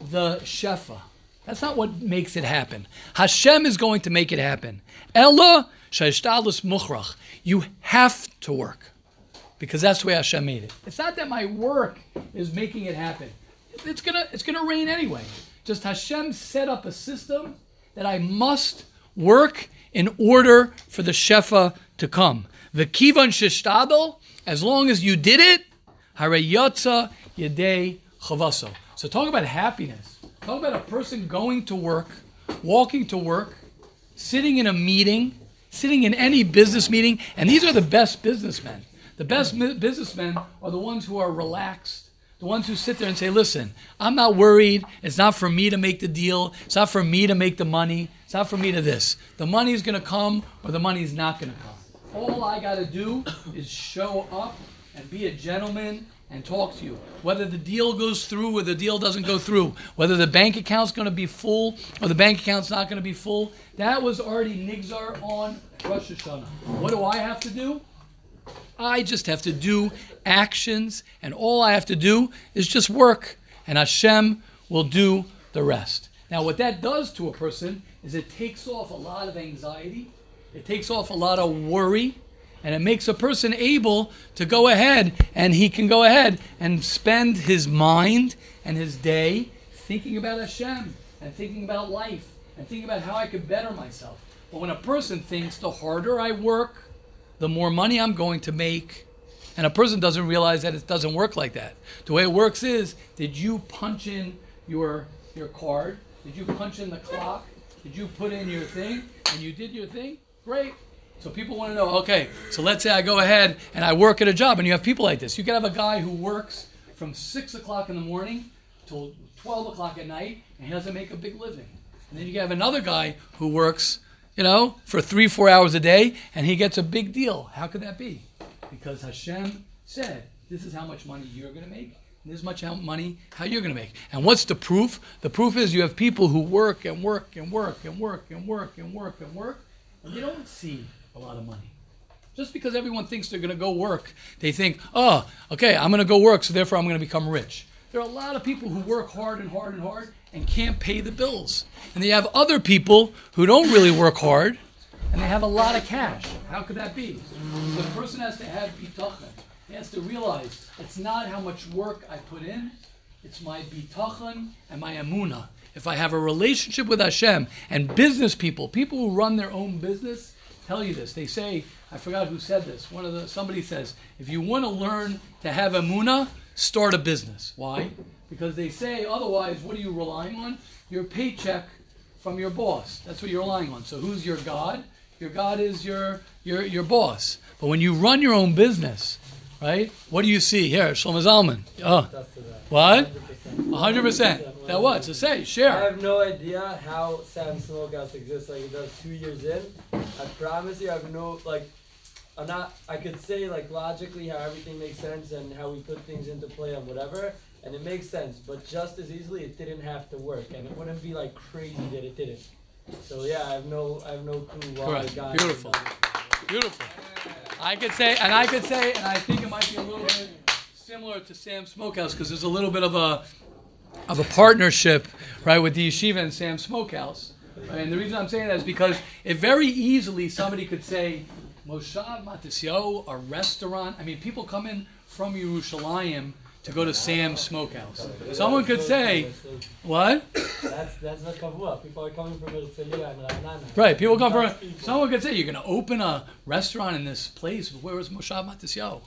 the Shefa. That's not what makes it happen. Hashem is going to make it happen. Ella Shashtadus Muchrach. You have to work because that's the way Hashem made it. It's not that my work is making it happen. It's gonna it's gonna rain anyway. Just Hashem set up a system that I must work in order for the shefa to come. The kivan shishtadel, as long as you did it, harayotza yedei chavaso. So talk about happiness. Talk about a person going to work, walking to work, sitting in a meeting, sitting in any business meeting, and these are the best businessmen. The best businessmen are the ones who are relaxed, the ones who sit there and say, listen, I'm not worried. It's not for me to make the deal. It's not for me to make the money. It's not for me to this. The money is going to come or the money is not going to come. All I got to do is show up and be a gentleman and talk to you. Whether the deal goes through or the deal doesn't go through, whether the bank account's going to be full or the bank account's not going to be full, that was already Nigzar on Rosh Hashanah. What do I have to do? I just have to do actions, and all I have to do is just work, and Hashem will do the rest. Now, what that does to a person is it takes off a lot of anxiety, it takes off a lot of worry, and it makes a person able to go ahead and he can go ahead and spend his mind and his day thinking about Hashem and thinking about life and thinking about how I could better myself. But when a person thinks the harder I work, the more money I'm going to make. And a person doesn't realize that it doesn't work like that. The way it works is did you punch in your your card? Did you punch in the clock? Did you put in your thing? And you did your thing? Great. So people want to know, okay, so let's say I go ahead and I work at a job, and you have people like this. You can have a guy who works from 6 o'clock in the morning till 12 o'clock at night, and he doesn't make a big living. And then you can have another guy who works you know, for three, four hours a day, and he gets a big deal. How could that be? Because Hashem said, this is how much money you're going to make, and this much money how you're going to make. And what's the proof? The proof is you have people who work and work and work and work and work and work and work, and they don't see a lot of money. Just because everyone thinks they're going to go work, they think, oh, okay, I'm going to go work, so therefore I'm going to become rich. There are a lot of people who work hard and hard and hard and can't pay the bills. And they have other people who don't really work hard and they have a lot of cash. How could that be? The person has to have bitachon. He has to realize it's not how much work I put in, it's my bitachon and my amuna. If I have a relationship with Hashem and business people, people who run their own business, tell you this. They say, I forgot who said this. One of the somebody says, if you want to learn to have amuna, start a business. Why? Because they say otherwise, what are you relying on? Your paycheck from your boss. That's what you're relying on. So who's your God? Your God is your your your boss. But when you run your own business, right? What do you see here, Shlomo Zalman? Oh, That's to that. what? 100%. That what? So say, share. I have no idea how Sam Smokehouse exists like it does two years in. I promise you, I have no like. I'm not. I could say like logically how everything makes sense and how we put things into play and whatever, and it makes sense. But just as easily, it didn't have to work, and it wouldn't be like crazy that it didn't. So yeah, I have no. I have no clue why. Correct. God Beautiful. Beautiful. I could say, and I could say, and I think it might be a little bit similar to Sam Smokehouse because there's a little bit of a of a partnership, right, with the yeshiva and Sam Smokehouse. Right? And the reason I'm saying that is because it very easily somebody could say, Moshav Matisyahu, a restaurant. I mean, people come in from Yerushalayim to go to Sam's Smokehouse. Someone could say, what? That's that's not kavua. People are coming from Herzliya and Ra'anana. Right, people come from. Someone could say you're going to open a restaurant in this place. Where is Moshav Matisyahu?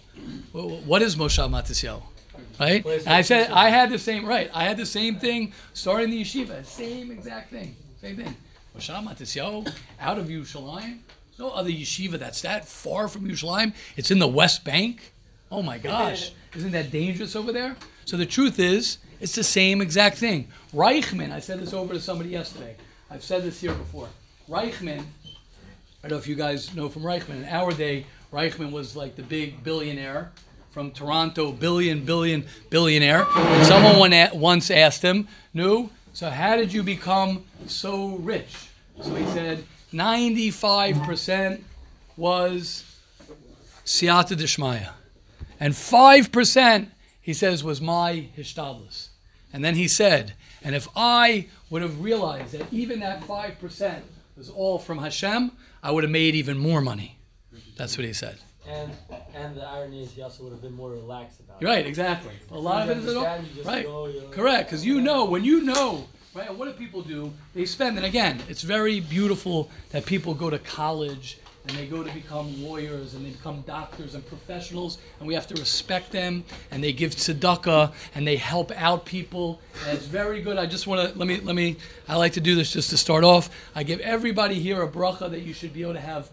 Wh- What is Moshav Matisyahu? Right? I said. I had the same. Right, I had the same thing starting the yeshiva. Same exact thing. Same thing. Out of Yerushalayim. No other yeshiva that's that far from Yerushalayim. It's in the West Bank. Oh my gosh, *laughs* isn't that dangerous over there? So the truth is, it's the same exact thing. Reichmann, I said this over to somebody yesterday. I've said this here before. Reichmann, I don't know if you guys know from Reichmann. In our day, Reichmann was like the big billionaire from Toronto, billion, billion, billionaire. And someone once asked him, "No, so how did you become so rich?" So he said, "95 percent was siyata dishmaya, and five percent, he says, was my hishtadlus." And then he said, "And if I would have realized that even that five percent was all from Hashem, I would have made even more money." That's what he said. And and the irony is he also would have been more relaxed about Right, it. Right, exactly. A lot of it is all. understand, you just Right. go, you know. Correct, because you know when you know, right? What do people do? They spend, and again, it's very beautiful that people go to college and they go to become lawyers and they become doctors and professionals, and we have to respect them. And they give tzedakah and they help out people, and it's very good. I just want to let me let me. I like to do this just to start off. I give everybody here a bracha that you should be able to have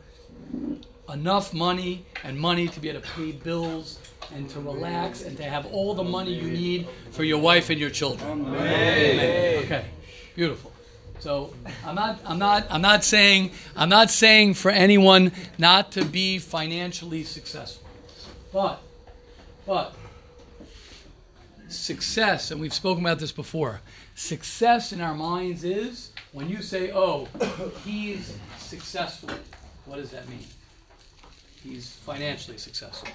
enough money and money to be able to pay bills and to relax and to have all the money you need for your wife and your children. Amen. Okay, beautiful. So I'm not, I'm not, I'm not saying, I'm not saying for anyone not to be financially successful, but, but success, and we've spoken about this before. Success in our minds is when you say, "Oh, he's successful." What does that mean? He's financially successful.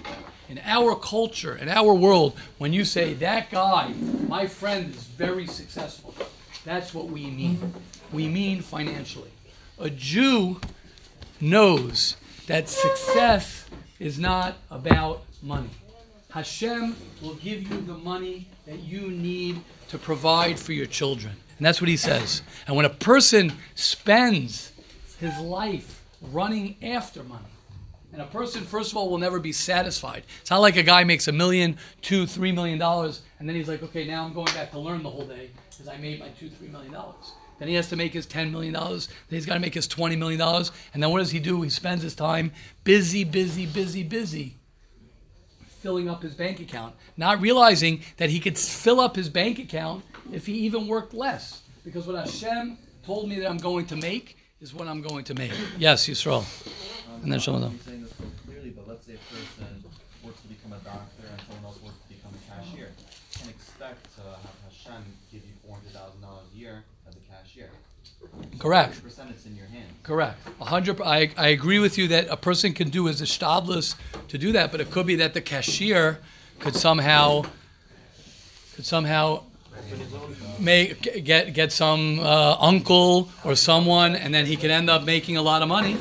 In our culture, in our world, when you say that guy, my friend is very successful, that's what we mean. We mean financially. A Jew knows that success is not about money. Hashem will give you the money that you need to provide for your children. And that's what he says. And when a person spends his life running after money, and a person, first of all, will never be satisfied. It's not like a guy makes a million, two, three million dollars, and then he's like, okay, now I'm going back to learn the whole day because I made my two, three million dollars. Then he has to make his ten million dollars. Then he's got to make his twenty million dollars. And then what does he do? He spends his time busy, busy, busy, busy, filling up his bank account, not realizing that he could fill up his bank account if he even worked less. Because what Hashem told me that I'm going to make is what I'm going to make. Yes, Yisrael. And then I Shlomo. don't know if I'm saying this so clearly, but let's say a person works to become a doctor and someone else works to become a cashier. You can't expect to have Hashem give you four hundred thousand dollars a year as a cashier. Correct. Percent it's in your hands. Correct. A hundred. I, I agree with you that a person can do as a shtadlus to do that, but it could be that the cashier could somehow could somehow make get get some uh, uncle or someone, and then he could end up making a lot of money.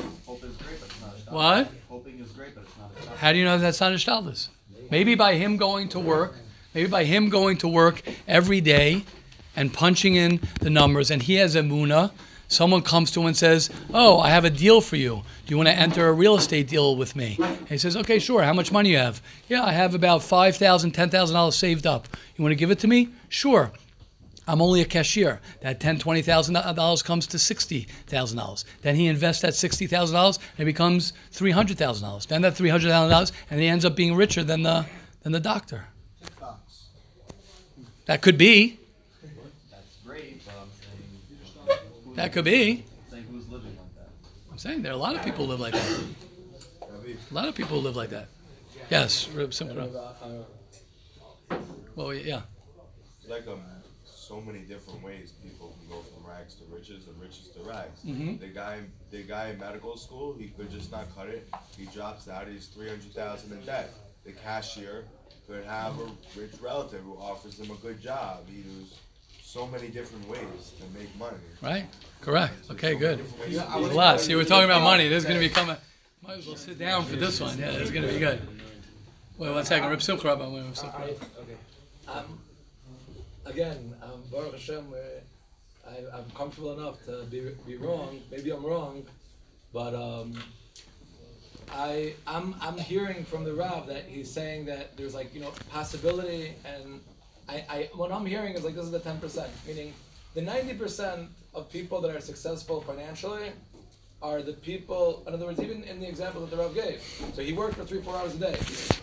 What? Hoping is great, but it's not a. How do you know that's not a shtadlus? Maybe by him going to work, maybe by him going to work every day and punching in the numbers, and he has a muna, someone comes to him and says, "Oh, I have a deal for you. Do you want to enter a real estate deal with me?" And he says, "Okay, sure. How much money you have?" "Yeah, I have about five thousand, ten thousand dollars saved up. You want to give it to me?" "Sure." I'm only a cashier. That ten, twenty thousand dollars comes to sixty thousand dollars. Then he invests that sixty thousand dollars and it becomes three hundred thousand dollars. Then that three hundred thousand dollars, and he ends up being richer than the than the doctor. That could be. That's great, but I'm saying. That could be. I'm saying who's living like that? I'm saying there are a lot of people who live like that. A lot of people who live like that. Yes, Reb Simcha. Well, yeah. Like um, so many different ways people can go from rags to riches and riches to rags. Mhm. The guy, the guy in medical school, he could just not cut it. He drops out. He's three hundred thousand in debt. The cashier could have a rich relative who offers him a good job. He there's so many different ways to make money. Right? Correct. Okay, good. Yeah, There's I a was- lot. See, we're talking about money. There's going to be coming. Might as well sit down for this one. Yeah, it's going to be good. Wait one second. Reb Simcha, Rabbi. Wait, Reb Simcha. Okay. Um, again, um, Baruch Hashem, I, I'm comfortable enough to be, be wrong. Maybe I'm wrong, but um, I I'm I'm hearing from the Rav that he's saying that there's like you know possibility, and I, I what I'm hearing is like this is the ten percent, meaning the ninety percent of people that are successful financially are the people, in other words, even in the example that the Rav gave. So he worked for three, four hours a day.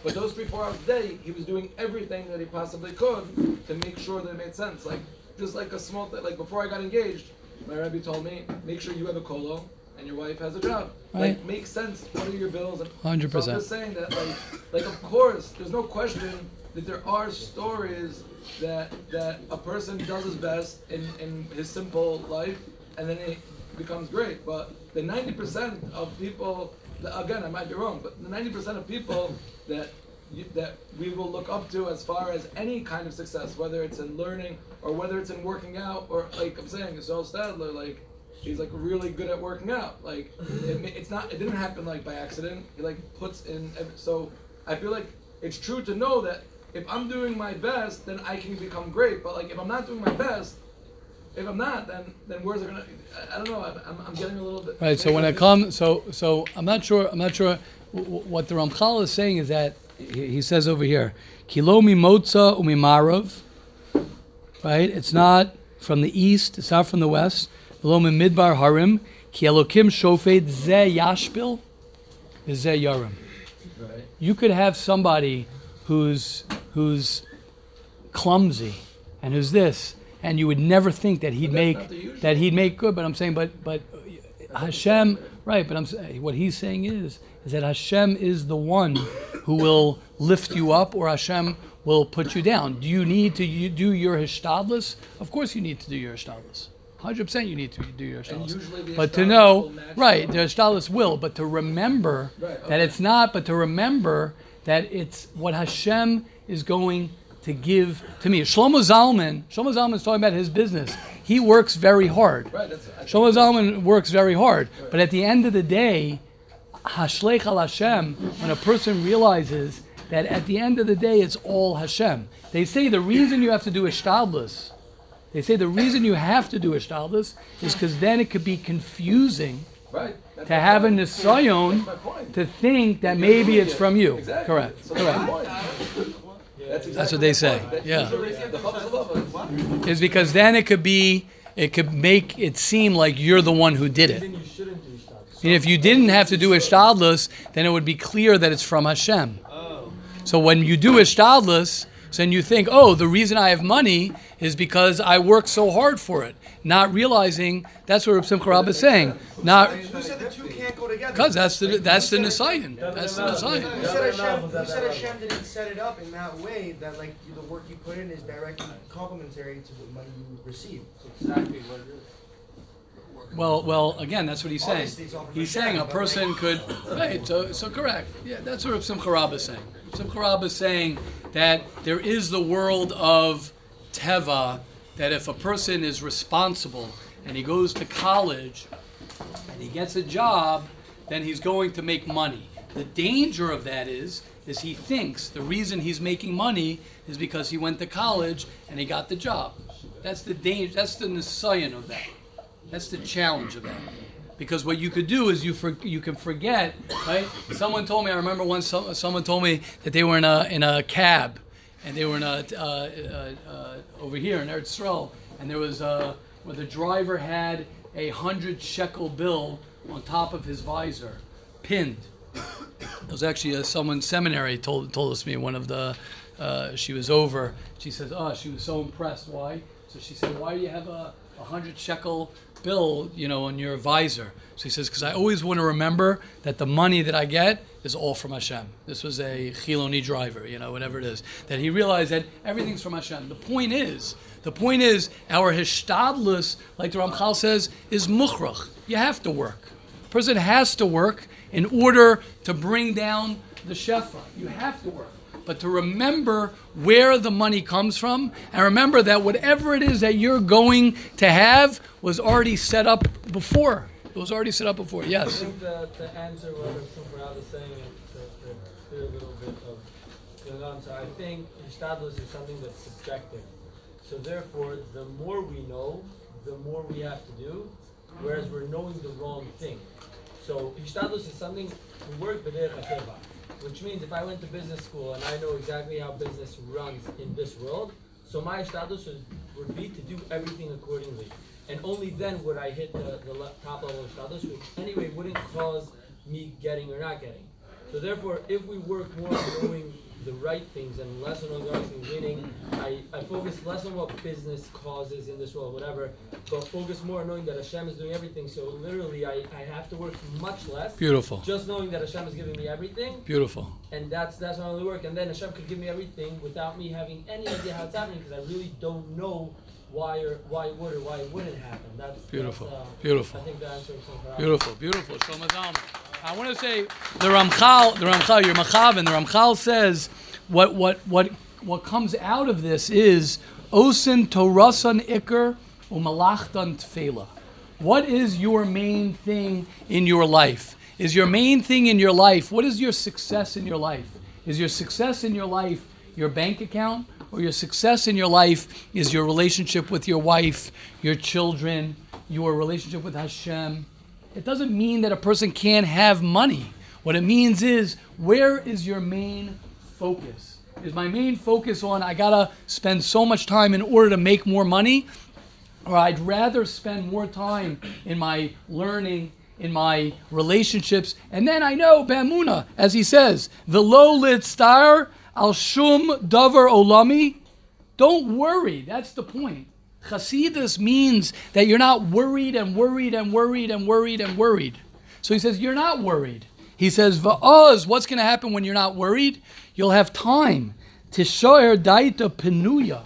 But those three, four hours a day, he was doing everything that he possibly could to make sure that it made sense. Like, just like a small thing, like before I got engaged, my Rebbe told me, make sure you have a colo and your wife has a job. Like, Right. make sense. What are your bills? And 100%. So I'm just saying that, like, like of course, there's no question that there are stories that that a person does his best in, in his simple life, and then it becomes great. But the 90% of people, again, I might be wrong, but the 90% of people *laughs* that you, that we will look up to as far as any kind of success, whether it's in learning or whether it's in working out, or like I'm saying, Saul Stadler, like he's like really good at working out. Like it, it's not, it didn't happen like by accident. He like puts in. So I feel like it's true to know that if I'm doing my best, then I can become great. But like if I'm not doing my best, if I'm not, then then where's it gonna? I, I don't know. I'm, I'm getting a little bit. Right. So when I come, so so I'm not sure. I'm not sure what the Ramchal is saying is that he, says over here, kilo mimotza umimarav. Right. It's not from the east. It's not from the west. Below midbar harim ki elokim shofet ze yashpil, ze yarim. Right. You could have somebody who's who's clumsy and who's this, and you would never think that he'd make not the usual. that he'd make good. But I'm saying, but but Hashem, right? But I'm saying what he's saying is is that Hashem is the one who will lift you up, or Hashem will put you down. Do you need to you do your hishtadlus? Of course, you need to do your hishtadlus. Hundred percent, you need to do your hishtadlus. But to know, right? the- The will, but to remember Right, that it's not, but to remember that it's what Hashem is going to give to me. Shlomo Zalman, Shlomo Zalman is talking about his business. He works very hard. Right. Shlomo Zalman works very hard, but at the end of the day, Hashlech al Hashem, when a person realizes that at the end of the day it's all Hashem. They say the reason you have to do ishtadlus, they say the reason you have to do ishtadlus is because then it could be confusing Right. To have a nisayon That's my point. to think that maybe it's from you. Exactly. Correct. So Correct. That's, exactly That's what they say. That Yeah. usually the Chofetz Halachos- Is because then it could be, it could make it seem like you're the one who did it. Then you shouldn't do stuff. And if you didn't have to do ishtadlus, then it would be clear that it's from Hashem. Oh. So when you do ishtadlus, so then you think, oh, the reason I have money is because I work so hard for it, not realizing that's what Reb Simcha Rab is saying. Not Who said the two can't go together? because that's the that's the Nisayan. That's the You Nisayan. said Hashem, you said Hashem didn't set it up in that way that like the work you put in is directly complementary to the money you receive. Exactly what it is. Well, well, again, that's what he's saying. Obviously, it's all from He's saying a but, person like- could, right? So, so correct. Yeah, that's what Simcha Rab is saying. Simcha Rab is saying that there is the world of teva. That if a person is responsible and he goes to college and he gets a job, then he's going to make money. The danger of that is, is he thinks the reason he's making money is because he went to college and he got the job. That's the danger. That's the nisayan of that. That's the challenge of that. Because what you could do is you for, you can forget, right? Someone told me. I remember once some, someone told me that they were in a in a cab, and they were in a uh, uh, uh, over here in Eretz Yisrael, and there was uh, where the driver had a hundred shekel bill on top of his visor, pinned. It was actually uh, someone seminary told told us me one of the uh, she was over. She says, "Oh, she was so impressed. Why?" So she said, "Why do you have a, a hundred shekel bill, you know, on your visor?" So he says, "Because I always want to remember that the money that I get is all from Hashem." This was a Chiloni driver, you know, whatever it is. That he realized that everything's from Hashem. The point is, the point is, our hishtadlus, like the Ramchal says, is mukhrach. You have to work. A person has to work in order to bring down the shefa. You have to work. But to remember where the money comes from, and remember that whatever it is that you're going to have was already set up before. It was already set up before. yes. I think the, the answer what Simrad is saying is to, clear a little bit of on. So I think Hishtadlus is something that's subjective. So therefore, the more we know, the more we have to do, whereas we're knowing the wrong thing. So Hishtadlus is something to work hateva, which means if I went to business school and I know exactly how business runs in this world, so my Hishtadlus would, be to do everything accordingly. And only then would I hit the, the top level of Hishtadlus, which anyway wouldn't cause me getting or not getting. So therefore, if we work more on knowing the right things and less on the right things, meaning I, I focus less on what business causes in this world, whatever, but focus more on knowing that Hashem is doing everything. So literally, I, I have to work much less. Beautiful. Just knowing that Hashem is giving me everything, Beautiful. and that's that's my only work. And then Hashem could give me everything without me having any idea how it's happening because I really don't know why or why it would or why it wouldn't happen. That's Beautiful. That's, uh, Beautiful. I think the answer is. Beautiful, beautiful. Shlomo Zalman. I want to say the Ramchal, the Ramchal, your Machavan, the Ramchal says what what what what comes out of this is osin torasan ikr umalachtan tfela. What is your main thing in your life? Is your main thing in your life? What is your success in your life? Is your success in your life your bank account, or your success in your life is your relationship with your wife, your children, your relationship with Hashem? It doesn't mean that a person can't have money. What it means is, where is your main focus? Is my main focus on I gotta spend so much time in order to make more money? Or I'd rather spend more time in my learning, in my relationships. And then I know, Bamuna, as he says, the low lit star al shum davar olami. Don't worry. That's the point. Chasidus means that you're not worried and worried and worried and worried and worried. So he says, You're not worried. He says, Va'oz, what's going to happen when you're not worried? You'll have time. to Tishoer daita penuya.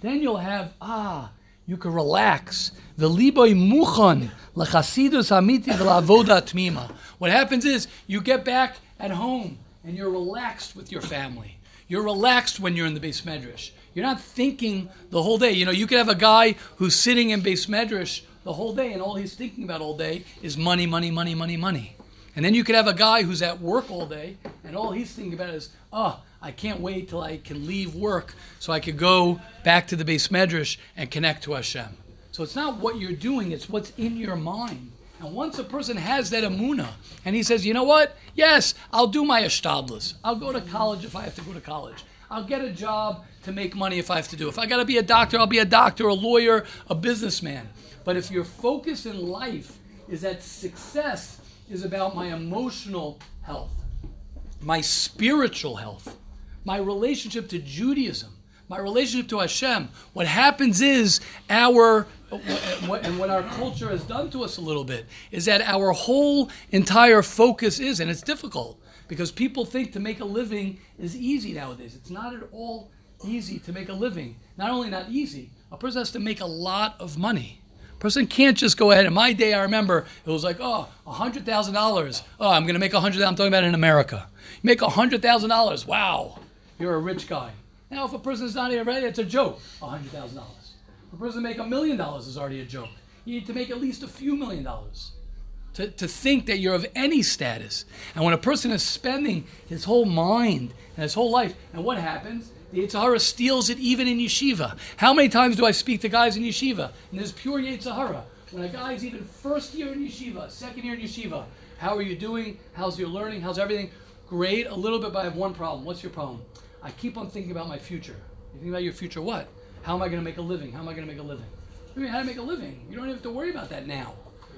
Then you'll have, ah, you can relax. V'liboy muchan lechasidus hamiti v'lavoda tmima. What happens is you get back at home and you're relaxed with your family. You're relaxed when you're in the beis medrash. You're not thinking the whole day. You know, you could have a guy who's sitting in beis medrash the whole day and all he's thinking about all day is money, money, money, money, money. And then you could have a guy who's at work all day and all he's thinking about is, oh, I can't wait till I can leave work so I could go back to the beis medrash and connect to Hashem. So it's not what you're doing, it's what's in your mind. And once a person has that amuna, and he says, you know what? Yes, I'll do my ashtadlis. I'll go to college if I have to go to college. I'll get a job to make money if I have to do. If I got to be a doctor, I'll be a doctor, a lawyer, a businessman. But if your focus in life is that success is about my emotional health, my spiritual health, my relationship to Judaism, my relationship to Hashem. What happens is our, and what our culture has done to us a little bit, is that our whole entire focus is, and it's difficult because people think to make a living is easy nowadays. It's not at all easy to make a living. Not only not easy, a person has to make a lot of money. A person can't just go ahead. In my day, I remember it was like, oh, $100,000. Oh, I'm going to make 100000 I'm talking about in America. You make $100,000. Wow, you're a rich guy. Now, if a person's not even ready, it's a joke. $100,000. For a person to make a million dollars is already a joke. You need to make at least a few million dollars to, to think that you're of any status. And when a person is spending his whole mind and his whole life, and what happens? The Yetzer Hara steals it even in yeshiva. How many times do I speak to guys in yeshiva? And there's pure Yetzer Hara. When a guy's even first year in yeshiva, second year in yeshiva, how are you doing? How's your learning? How's everything? Great, a little bit, but I have one problem. What's your problem? I keep on thinking about my future. You think about your future what? How am I going to make a living? How am I going to make a living? I mean, how to make a living? You don't even have to worry about that now.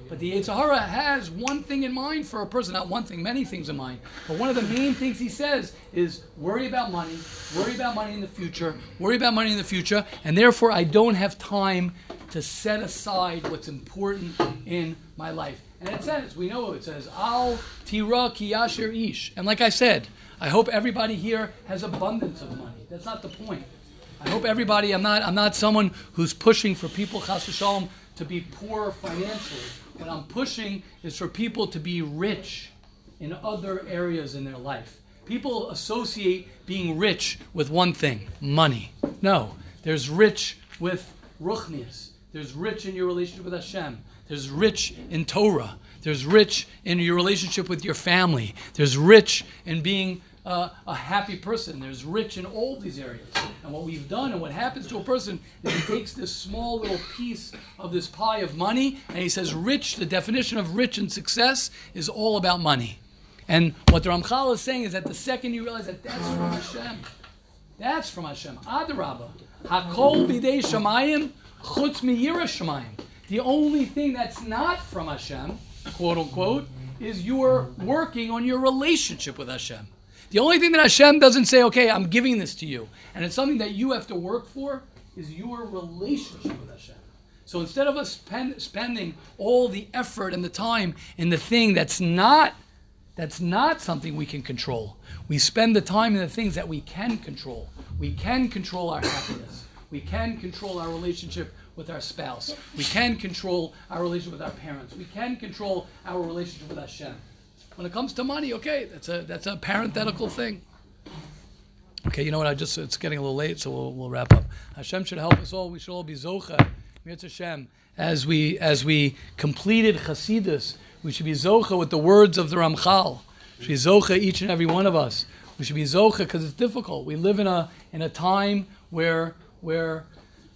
But the Yetzer Hara has one thing in mind for a person, not one thing, many things in mind. But one of the main things he says is worry about money, worry about money in the future, worry about money in the future, and therefore I don't have time to set aside what's important in my life. And it says, we know it says, Al tira kiyasher ish. And like I said, I hope everybody here has abundance of money. That's not the point. I hope everybody, I'm not, I'm not someone who's pushing for people, chas to be poor financially. What I'm pushing is for people to be rich in other areas in their life. People associate being rich with one thing money. No, there's rich with ruchnias. There's rich in your relationship with Hashem. There's rich in Torah. There's rich in your relationship with your family. There's rich in being uh, a happy person. There's rich in all these areas. And what we've done and what happens to a person is he takes this small little piece of this pie of money and he says, rich, the definition of rich and success is all about money. And what the Ramchal is saying is that the second you realize that that's from Hashem, that's from Hashem. Adarabah. Hakol bidei shamayim chutz miyira shamayim. The only thing that's not from Hashem, quote unquote, is you are working on your relationship with Hashem. The only thing that Hashem doesn't say, okay, I'm giving this to you, and it's something that you have to work for, is your relationship with Hashem. So instead of us spend, spending all the effort and the time in the thing that's not that's not something we can control, we spend the time in the things that we can control. We can control our happiness. We can control our relationship with our spouse. We can control our relationship with our parents. We can control our relationship with Hashem. When it comes to money, okay, that's a that's a parenthetical thing. Okay, you know what? I just it's getting a little late, so we'll, we'll wrap up. Hashem should help us all. We should all be zocha, Hashem, as we as we completed Chasidus. We should be zocha with the words of the Ramchal. We should be zocha each and every one of us. We should be zocha because it's difficult. We live in a in a time where where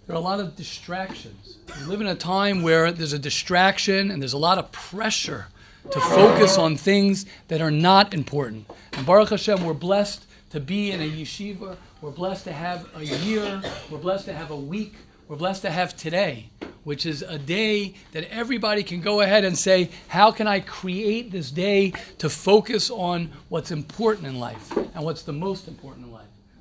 there are a lot of distractions. We live in a time where there's a distraction and there's a lot of pressure to focus on things that are not important. And Baruch Hashem, we're blessed to be in a yeshiva. We're blessed to have a year. We're blessed to have a week. We're blessed to have today, which is a day that everybody can go ahead and say, How can I create this day to focus on what's important in life and what's the most important in life?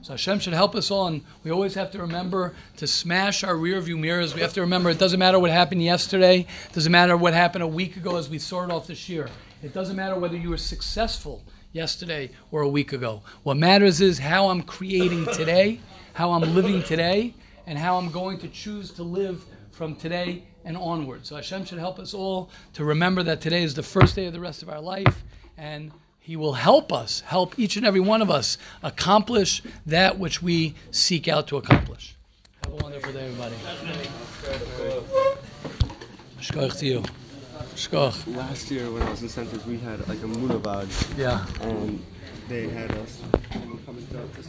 So Hashem should help us all, and we always have to remember to smash our rear view mirrors. We have to remember it doesn't matter what happened yesterday, it doesn't matter what happened a week ago as we sorted off this year. It doesn't matter whether you were successful yesterday or a week ago. What matters is how I'm creating today, how I'm living today, and how I'm going to choose to live from today and onward. So Hashem should help us all to remember that today is the first day of the rest of our life, and He will help us, help each and every one of us accomplish that which we seek out to accomplish. Have a wonderful day, everybody. Shkoch to you. Shkoch. Last year when I was in centers, we had like a Munavad. Yeah. And they had us coming throughout this